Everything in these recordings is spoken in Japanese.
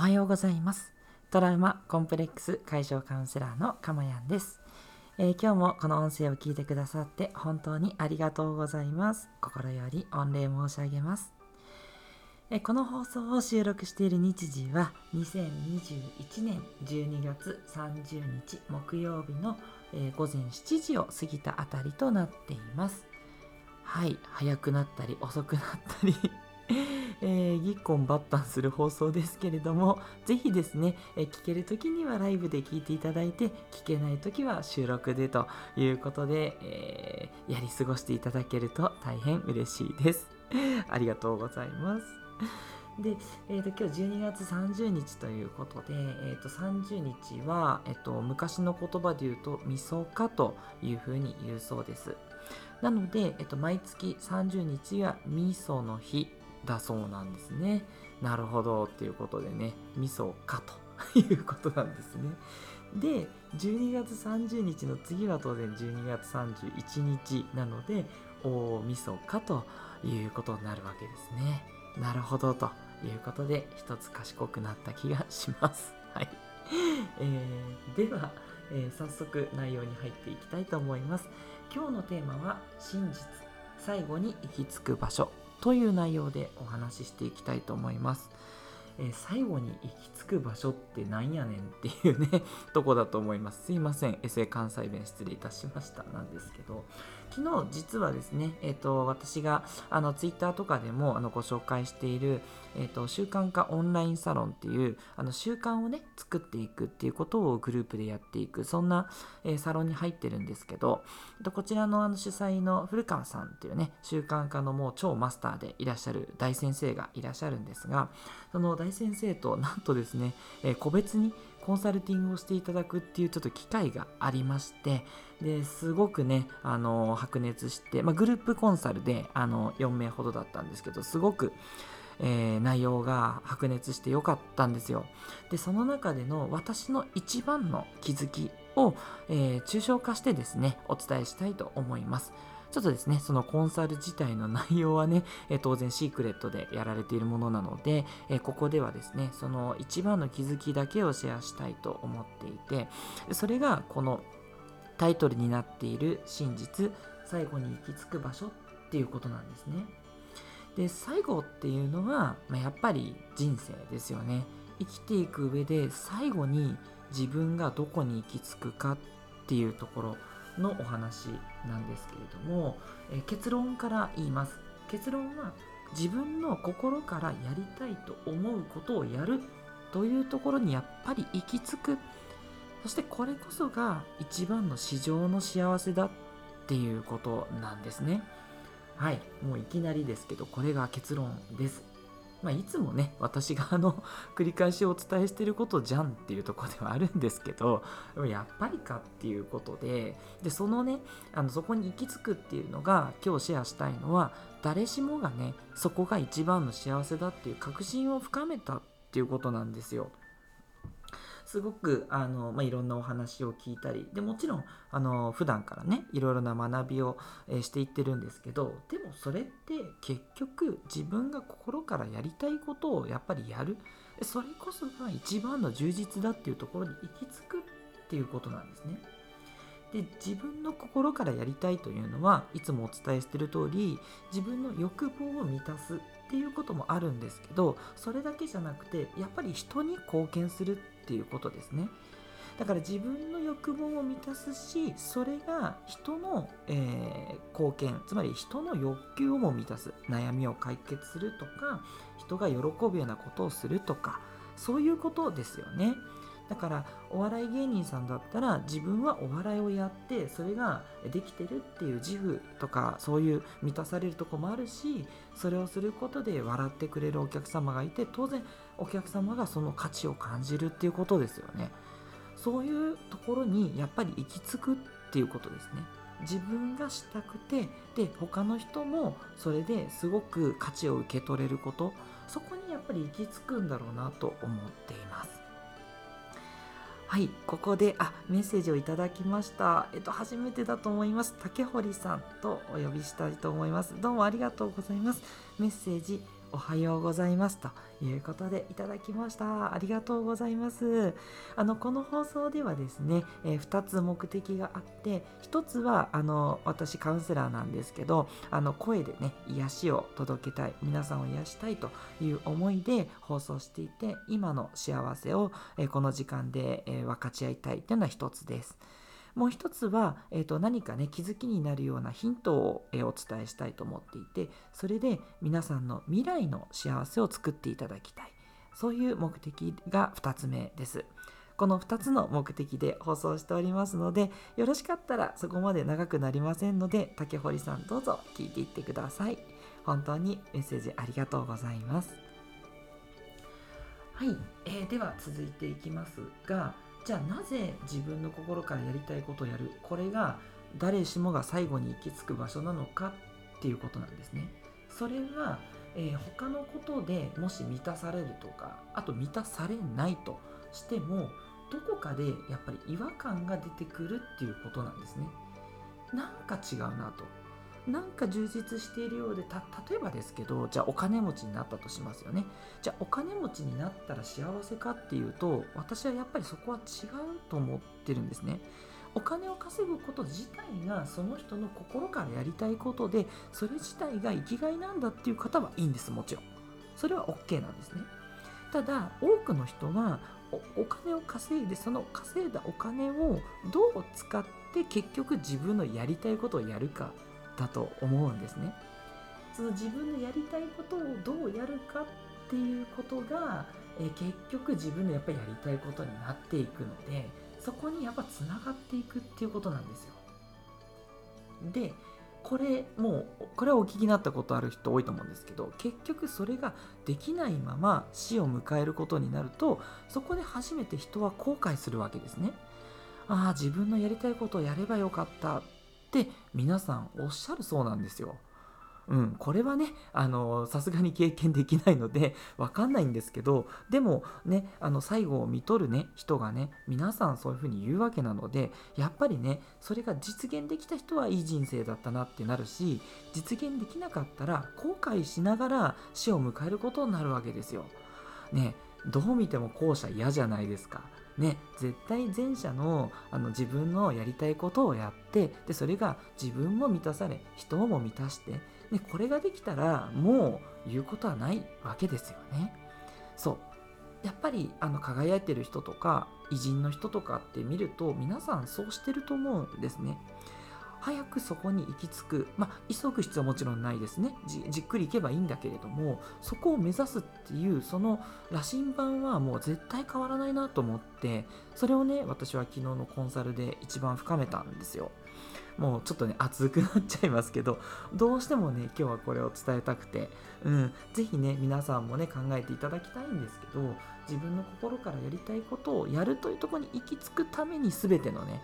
おはようございます。トラウマコンプレックス解消カウンセラーのかまやんです、えー、今日もこの音声を聞いてくださって本当にありがとうございます。心より御礼申し上げます。えこの放送を収録している日時は2021年12月30日木曜日の、えー、午前7時を過ぎたあたりとなっています。はい早くなったり遅くなったり。えー、ぎっこんばったんする放送ですけれども、ぜひですね、えー、聞けるときにはライブで聞いていただいて、聞けないときは収録でということで、えー、やり過ごしていただけると大変嬉しいです。ありがとうございます。で、えーと、今日12月30日ということで、えーと、30日は、えーと、昔の言葉で言うと、みそかというふうに言うそうです。なので、えー、と毎月30日はみその日だそうなんですね。なるほどっていうことでね、味噌かということなんですね。で、12月30日の次は当然12月31日なので、大晦日ということになるわけですね。なるほどということで、一つ賢くなった気がします。はい。えー、では、えー、早速内容に入っていきたいと思います。今日のテーマは真実。最後に行き着く場所という内容でお話ししていきたいと思います。えー、最後に行き着く場所ってなんやねんっていうねとこだと思います。すいません、エセ関西弁失礼いたしましたなんですけど、昨日実はですね、え、ー、と、私があのツイッターとかでもあのご紹介している、え、ー、と、習慣化オンラインサロンっていうあの習慣をね、作っていくっていうことをグループでやっていく、そんな、えー、サロンに入ってるんですけど、こちらのあの主催の古川さんっていうね、習慣化のもう超マスターでいらっしゃる大先生がいらっしゃるんですが、その大先生となんとですね、え個別にコンサルティングをしていただくっていうちょっと機会がありまして、ですごくね、あの白熱して、まあ、グループコンサルであの4名ほどだったんですけど、すごく、えー、内容が白熱してよかったんですよ。で、その中での私の一番の気づきを、えー、抽象化してですね、お伝えしたいと思います。ちょっとですね、そのコンサル自体の内容はね、え当然シークレットでやられているものなので、えここではですね、その一番の気づきだけをシェアしたいと思っていて、それがこのタイトルになっている真実、最後に行き着く場所っていうことなんですね。で、最後っていうのは、まあ、やっぱり人生ですよね。生きていく上で最後に自分がどこに行き着くかっていうところのお話なんですけれども、え結論から言います。結論は自分の心からやりたいと思うことをやるというところにやっぱり行き着く。そしてこれこそが一番の市場の幸せだっていうことなんですね。はい。もういきなりですけどこれが結論です。まあ、いつもね、私があの、繰り返しお伝えしてることじゃんっていうとこではあるんですけど、やっぱりかっていうことで、で、そのね、あの、そこに行き着くっていうのが、今日シェアしたいのは、誰しもがね、そこが一番の幸せだっていう確信を深めたっていうことなんですよ。すごくあの、まあ、いろんなお話を聞いたりでもちろんあの普段からねいろいろな学びを、えー、していってるんですけどでもそれって結局自分が心からやりたいことをやっぱりやるそれこそが一番の充実だっていうところに行き着くっていうことなんですね。で自分の心からやりたいというのはいつもお伝えしている通り自分の欲望を満たすっていうこともあるんですけどそれだけじゃなくてやっぱり人に貢献するっていうことですね。だから自分の欲望を満たすしそれが人の、えー、貢献つまり人の欲求をも満たす悩みを解決するとか人が喜ぶようなことをするとかそういうことですよね。だからお笑い芸人さんだったら自分はお笑いをやってそれができてるっていう自負とかそういう満たされるとこもあるしそれをすることで笑ってくれるお客様がいて当然お客様がその価値を感じるっていうことですよね。そういうところにやっぱり行き着くっていうことですね。自分がしたくてで他の人もそれですごく価値を受け取れることそこにやっぱり行き着くんだろうなと思っています。はい、ここで、あ、メッセージをいただきました。えっと、初めてだと思います。竹堀さんとお呼びしたいと思います。どうもありがとうございます。メッセージ、おはようございます。ということでいただきました。ありがとうございます。あのこの放送ではですね、えー、2つ目的があって1つはあの私カウンセラーなんですけどあの声でね癒しを届けたい皆さんを癒したいという思いで放送していて今の幸せを、えー、この時間で、えー、分かち合いたいというのは1つです。もう一つは、えー、と何かね気づきになるようなヒントを、え、お伝えしたいと思っていてそれで皆さんの未来の幸せを作っていただきたい。そういう目的が2つ目です。この2つの目的で放送しておりますのでよろしかったらそこまで長くなりませんので竹堀さんどうぞ聞いていってください。本当にメッセージありがとうございます。はい、えー、では続いていきますがじゃあなぜ自分の心からやりたいことをやる？これが誰しもが最後に行き着く場所なのかっていうことなんですね。それは、えー、他のことでもし満たされるとかあと満たされないとしてもどこかでやっぱり違和感が出てくるっていうことなんですね。なんか違うなと。なんか充実しているようで例えばですけどじゃあお金持ちになったとしますよね。じゃあお金持ちになったら幸せかっていうと私はやっぱりそこは違うと思ってるんですね。お金を稼ぐこと自体がその人の心からやりたいことでそれ自体が生きがいなんだっていう方はいいんですもちろん。それは OK なんですね。ただ多くの人はお金を稼いでその稼いだお金をどう使って結局自分のやりたいことをやるかだと思うんですね。その自分のやりたいことをどうやるかっていうことが、え結局自分のやっぱりやりたいことになっていくのでそこにやっぱつながっていくっていうことなんですよ。でこれもうこれはお聞きになったことある人多いと思うんですけど結局それができないまま死を迎えることになるとそこで初めて人は後悔するわけですね。ああ自分のやりたいことをやればよかったって皆さんおっしゃるそうなんですよ。うん、これはね、さすがに経験できないので、わかんないんですけど、でもね、あの、最後を見とるね、人がね、皆さんそういうふうに言うわけなので、やっぱりね、それが実現できた人はいい人生だったなってなるし、実現できなかったら、後悔しながら死を迎えることになるわけですよ。ね、どう見ても後者嫌じゃないですか。ね、絶対前者のあの自分のやりたいことをやってでそれが自分も満たされ人も満たしてでこれができたらもう言うことはないわけですよね。そうやっぱりあの輝いてる人とか偉人の人とかって見ると皆さんそうしてると思うんですね。早くそこに行き着く、まあ、急ぐ必要はもちろんないですね。じっくり行けばいいんだけれどもそこを目指すっていうその羅針盤はもう絶対変わらないなと思ってそれをね私は昨日のコンサルで一番深めたんですよ。もうちょっとね熱くなっちゃいますけどどうしてもね今日はこれを伝えたくてうん是非ね皆さんもね考えていただきたいんですけど自分の心からやりたいことをやるというとこに行き着くために全てのね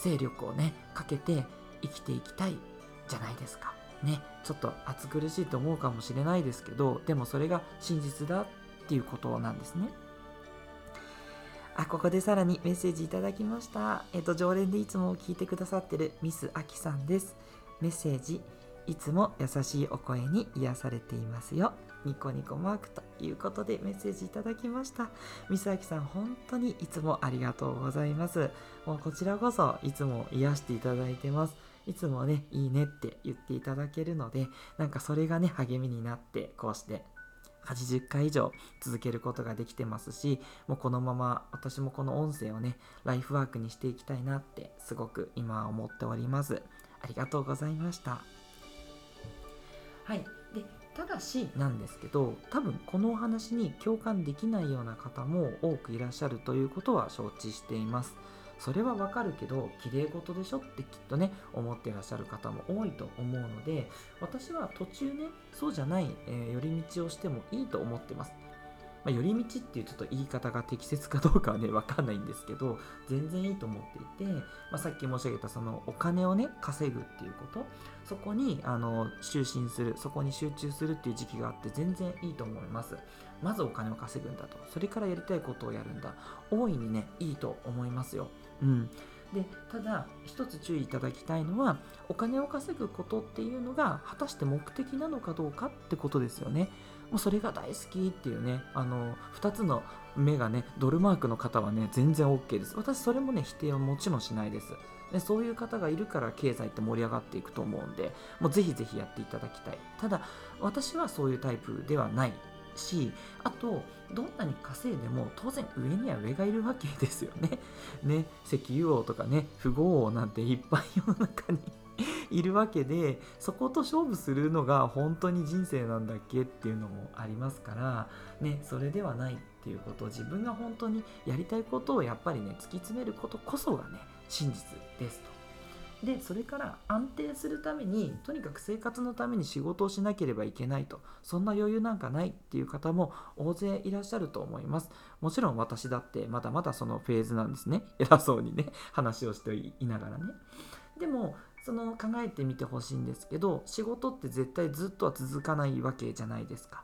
勢力をねかけて生きていきたいじゃないですか。ね、ちょっと暑苦しいと思うかもしれないですけど、でもそれが真実だっていうことなんですね。あ、ここでさらにメッセージいただきました。えっと、常連でいつも聞いてくださってるミスアキさんです。メッセージ、いつも優しいお声に癒されていますよ。ニコニコマークということでメッセージいただきました。ミスアキさん、本当にいつもありがとうございます。もうこちらこそいつも癒していただいてます。いつもね、いいねって言っていただけるので、なんかそれがね、励みになって、こうして80回以上続けることができてますし、もうこのまま私もこの音声をね、ライフワークにしていきたいなってすごく今思っております。ありがとうございました。はい。で、ただしなんですけど、多分このお話に共感できないような方も多くいらっしゃるということは承知しています。それはわかるけど綺麗事でしょってきっとね思ってらっしゃる方も多いと思うので私は途中ねそうじゃない、えー、寄り道をしてもいいと思ってますまあ、寄り道っていうちょっと言い方が適切かどうかはね、わかんないんですけど、全然いいと思っていて、まあ、さっき申し上げたそのお金をね、稼ぐっていうこと、そこに、あの、就寝する、そこに集中するっていう時期があって全然いいと思います。まずお金を稼ぐんだと。それからやりたいことをやるんだ。大いにね、いいと思いますよ。うん、でただ一つ注意いただきたいのはお金を稼ぐことっていうのが果たして目的なのかどうかってことですよね。もうそれが大好きっていうねあの2つの目がねドルマークの方はね全然 OK です。私それもね否定はもちろんしないです。でそういう方がいるから経済って盛り上がっていくと思うんでもうぜひぜひやっていただきたい。ただ私はそういうタイプではない。しあとどんなに稼いでも当然上には上がいるわけですよね。ね石油王とかね富豪王なんていっぱい世の中に いるわけでそこと勝負するのが本当に人生なんだっけっていうのもありますからねそれではないっていうこと自分が本当にやりたいことをやっぱりね突き詰めることこそがね真実ですと。でそれから安定するためにとにかく生活のために仕事をしなければいけないと。そんな余裕なんかないっていう方も大勢いらっしゃると思います。もちろん私だってまだまだそのフェーズなんですね。偉そうにね話をしていながらね。でもその考えてみてほしいんですけど仕事って絶対ずっとは続かないわけじゃないですか。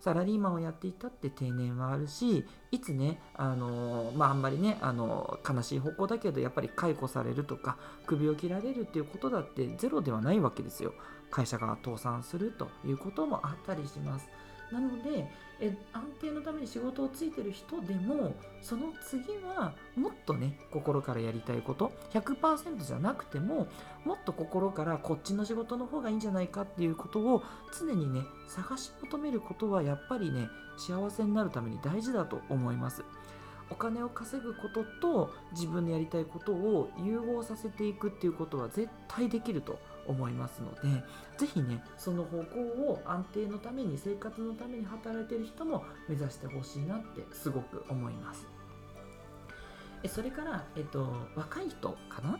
サラリーマンをやっていたって定年はあるしいつねあのまああんまりねあの悲しい方向だけどやっぱり解雇されるとか首を切られるっていうことだってゼロではないわけですよ。会社が倒産するということもあったりします。なのでえ安定のために仕事をついてる人でもその次はもっとね心からやりたいこと100%じゃなくてももっと心からこっちの仕事の方がいいんじゃないかっていうことを常にね探し求めることはやっぱりね幸せになるために大事だと思います。お金を稼ぐことと自分のやりたいことを融合させていくっていうことは絶対できると思いますので是非ねその方向を安定のために生活のために働いてる人も目指してほしいなってすごく思います。それから、えっと、若い人かな？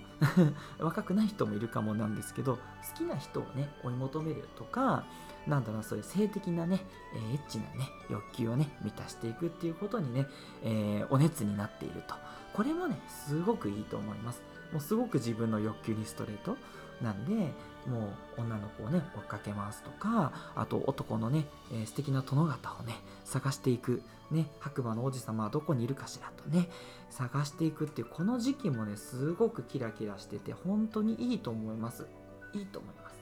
若くない人もいるかもなんですけど好きな人をね追い求めるとかなんだろうそういう性的なね、えー、エッチなね欲求をね満たしていくっていうことにね、えー、お熱になっていると。これもねすごくいいと思います。もうすごく自分の欲求にストレート。なんでもう女の子をね追っかけますとかあと男のね、えー、素敵な殿方をね探していくね白馬の王子様はどこにいるかしらとね探していくっていうこの時期もねすごくキラキラしてて本当にいいと思います。いいと思います。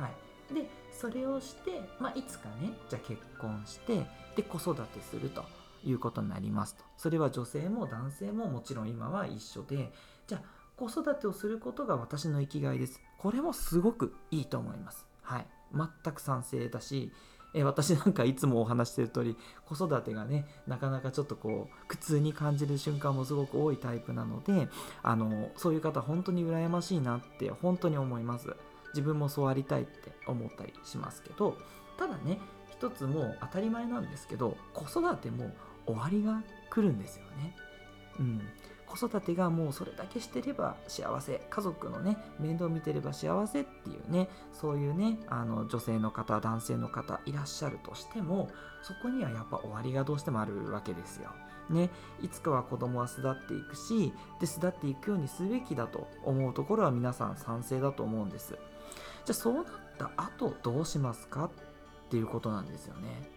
はい。でそれをして、まあ、いつかねじゃあ結婚してで子育てするということになりますと。それは女性も男性ももちろん今は一緒でじゃあ子育てをすることが私の生きがいです。これもすごくいいと思います。はい。全く賛成だし、え私なんかいつもお話してる通り子育てがねなかなかちょっとこう苦痛に感じる瞬間もすごく多いタイプなのであのそういう方本当に羨ましいなって本当に思います自分もそうありたいって思ったりしますけどただね一つもう当たり前なんですけど子育ても終わりが来るんですよねうん子育てがもうそれだけしてれば幸せ家族のね面倒見てれば幸せっていうねそういうねあの女性の方男性の方いらっしゃるとしてもそこにはやっぱ終わりがどうしてもあるわけですよ。ね、いつかは子供は巣立っていくしで巣立っていくようにすべきだと思うところは皆さん賛成だと思うんです。じゃあそうなった後どうしますかっていうことなんですよね。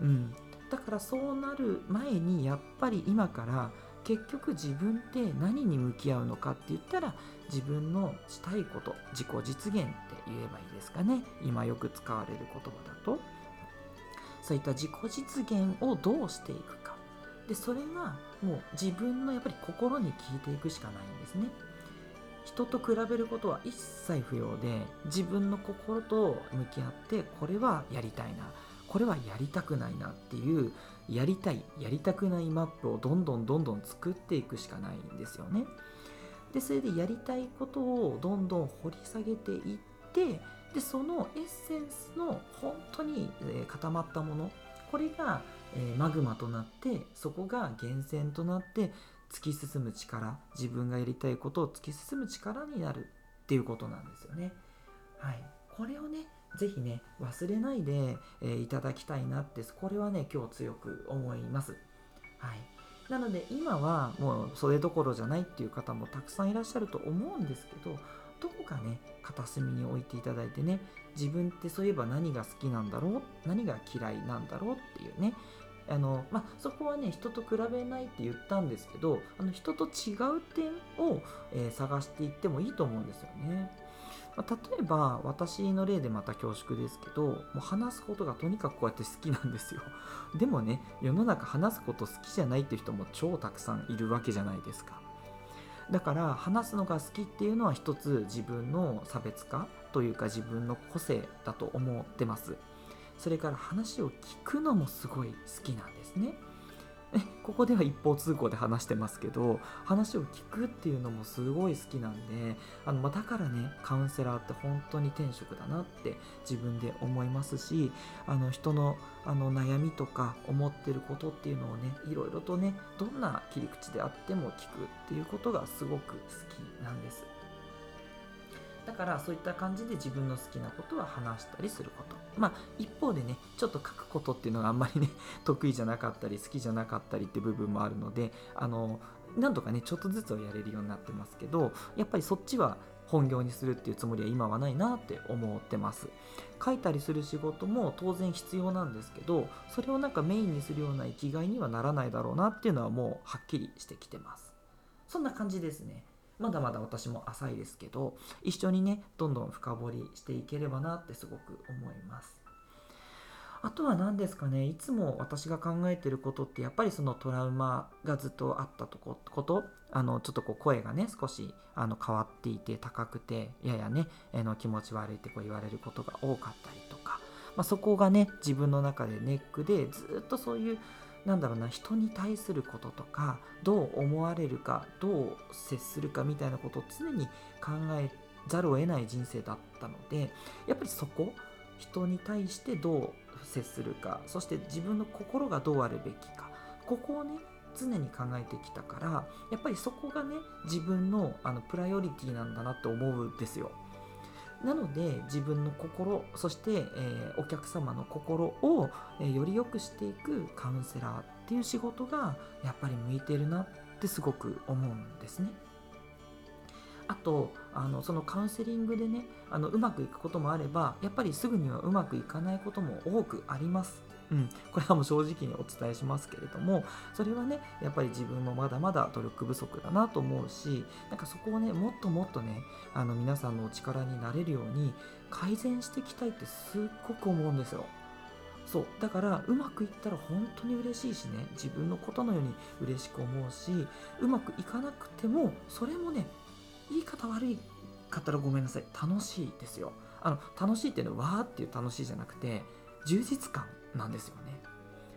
うん、だからそうなる前にやっぱり今から結局自分って何に向き合うのかって言ったら自分のしたいこと自己実現って言えばいいですかね。今よく使われる言葉だと。そういった自己実現をどうしていくか。でそれがもう自分のやっぱり心に聞いていくしかないんですね。人と比べることは一切不要で自分の心と向き合ってこれはやりたいな。これはやりたくないなっていうやりたいやりたくないマップをどんどんどんどん作っていくしかないんですよね。でそれでやりたいことをどんどん掘り下げていってでそのエッセンスの本当に、固まったものこれが、マグマとなってそこが源泉となって突き進む力自分がやりたいことを突き進む力になるっていうことなんですよね。はい、これをねぜひね、忘れないで、えー、いただきたいなって、これはね、今日強く思います。はい。なので、今はもうそれどころじゃないっていう方もたくさんいらっしゃると思うんですけど、どこかね、片隅に置いていただいてね、自分ってそういえば何が好きなんだろう？何が嫌いなんだろうっていうね、あのまあ、そこはね人と比べないって言ったんですけどあの人と違う点を、えー、探していってもいいと思うんですよね。まあ例えば私の例でまた恐縮ですけどもう話すことがとにかくこうやって好きなんですよ。でもね世の中話すこと好きじゃないっていう人も超たくさんいるわけじゃないですか。だから話すのが好きっていうのは一つ自分の差別化というか自分の個性だと思ってます。それから話を聞くのもすごい好きなんですね。ここでは一方通行で話してますけど話を聞くっていうのもすごい好きなんであの、まあ、だからねカウンセラーって本当に天職だなって自分で思いますしあの人のあの悩みとか思ってることっていうのをねいろいろとねどんな切り口であっても聞くっていうことがすごく好きなんです。だからそういった感じで自分の好きなことは話したりすること。まあ一方でねちょっと書くことっていうのがあんまりね 得意じゃなかったり好きじゃなかったりって部分もあるのであのなんとかねちょっとずつはやれるようになってますけどやっぱりそっちは本業にするっていうつもりは今はないなって思ってます。書いたりする仕事も当然必要なんですけどそれをなんかメインにするような生きがいにはならないだろうなっていうのはもうはっきりしてきてます。そんな感じですね。まだまだ私も浅いですけど一緒にねどんどん深掘りしていければなってすごく思います。あとは何ですかねいつも私が考えてることってやっぱりそのトラウマがずっとあったとことあのちょっとこう声がね少しあの変わっていて高くてややねあの気持ち悪いってこう言われることが多かったりとか、まあ、そこがね自分の中でネックでずっとそういうなんだろうな人に対することとかどう思われるかどう接するかみたいなことを常に考えざるを得ない人生だったのでやっぱりそこ人に対してどう接するかそして自分の心がどうあるべきかここをね常に考えてきたからやっぱりそこがね自分のあのプライオリティなんだなって思うんですよ。なので自分の心そして、えー、お客様の心を、えー、より良くしていくカウンセラーっていう仕事がやっぱり向いてるなってすごく思うんですね。あとあのそのカウンセリングでねあのうまくいくこともあればやっぱりすぐにはうまくいかないことも多くあります。うん、これはもう正直にお伝えしますけれどもそれはねやっぱり自分もまだまだ努力不足だなと思うしなんかそこをねもっともっとねあの皆さんのお力になれるように改善していきたいってすっごく思うんですよ。そう。だからうまくいったら本当に嬉しいしね自分のことのように嬉しく思うしうまくいかなくてもそれもね言い方悪いかったらごめんなさい。楽しいですよ。あの楽しいっていうのはわーっていう楽しいじゃなくて充実感。なんですよね。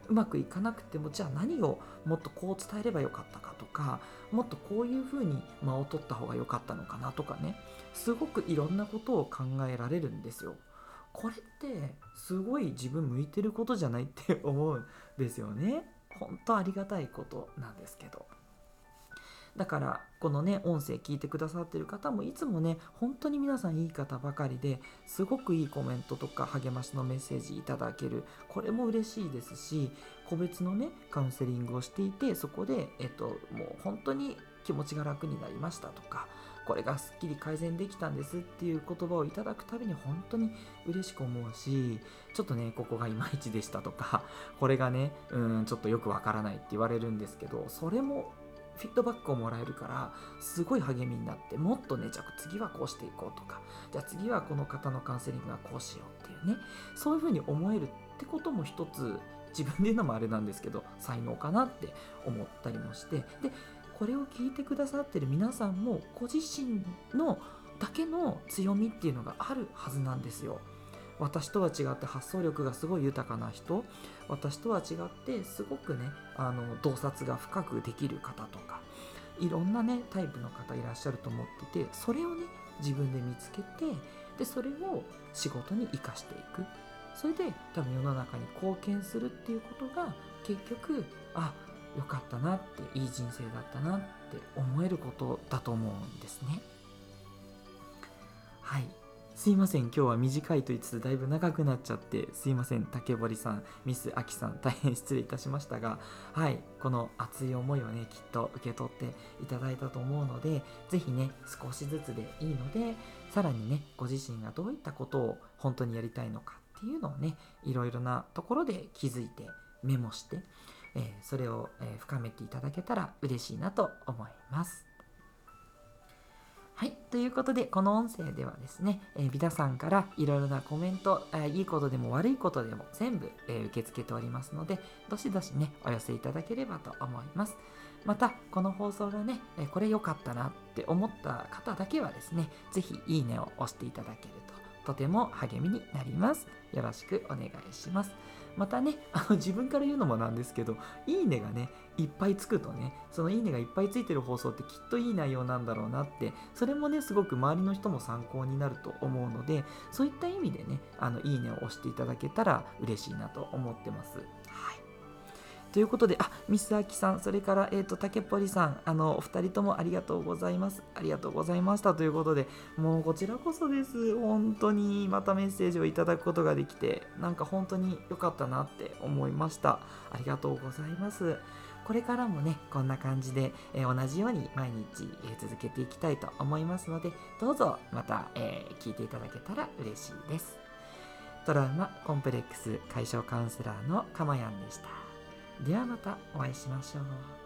うまくいかなくてもじゃあ何をもっとこう伝えればよかったかとかもっとこういうふうに間を取った方が良かったのかなとかね。すごくいろんなことを考えられるんですよ。これってすごい自分向いてることじゃないって思うんですよね。本当ありがたいことなんですけど。だからこのね音声聞いてくださってる方もいつもね本当に皆さんいい方ばかりですごくいいコメントとか励ましのメッセージいただける。これも嬉しいですし個別のねカウンセリングをしていてそこでえっともう本当に気持ちが楽になりましたとかこれがすっきり改善できたんですっていう言葉をいただくたびに本当に嬉しく思うしちょっとねここがいまいちでしたとかこれがねうんちょっとよくわからないって言われるんですけどそれもフィッドバックをもらえるからすごい励みになってもっとねじゃあ次はこうしていこうとかじゃあ次はこの方のカウンセリングはこうしようっていうねそういうふうに思えるってことも一つ自分で言うのもあれなんですけど才能かなって思ったりもしてでこれを聞いてくださってる皆さんもご自身のだけの強みっていうのがあるはずなんですよ。私とは違って発想力がすごい豊かな人。私とは違ってすごくねあの洞察が深くできる方とかいろんなねタイプの方いらっしゃると思っててそれをね自分で見つけてでそれを仕事に生かしていく。それで多分世の中に貢献するっていうことが結局あよかったなっていい人生だったなって思えることだと思うんですね。はい。すいません。今日は短いと言いつつだいぶ長くなっちゃってすいません。竹堀さんミスアキさん大変失礼いたしましたがはい。この熱い思いをねきっと受け取っていただいたと思うので是非ね少しずつでいいのでさらにねご自身がどういったことを本当にやりたいのかっていうのをねいろいろなところで気づいてメモして、えー、それを、えー、深めていただけたら嬉しいなと思います。はい、ということでこの音声ではですね、えー皆さんからいろいろなコメント、えーいいことでも悪いことでも全部、えー受け付けておりますのでどしどしねお寄せいただければと思います。またこの放送がね、えこれ良かったなって思った方だけはですねぜひいいねを押していただけるととても励みになります。よろしくお願いします。またね あの自分から言うのもなんですけどいいねがねいっぱいつくとねそのいいねがいっぱいついてる放送ってきっといい内容なんだろうなってそれもねすごく周りの人も参考になると思うのでそういった意味でねあのいいねを押していただけたら嬉しいなと思ってます。ということで、あ、ミスアキさん、それから、えっ、と、竹堀さん、あの、お二人ともありがとうございます。ありがとうございました。ということで、もうこちらこそです。本当にまたメッセージをいただくことができて、なんか本当に良かったなって思いました。ありがとうございます。これからもね、こんな感じで、えー同じように毎日、えー続けていきたいと思いますので、どうぞまた、えー聞いていただけたら嬉しいです。トラウマコンプレックス解消カウンセラーのかまやんでした。ではまたお会いしましょう。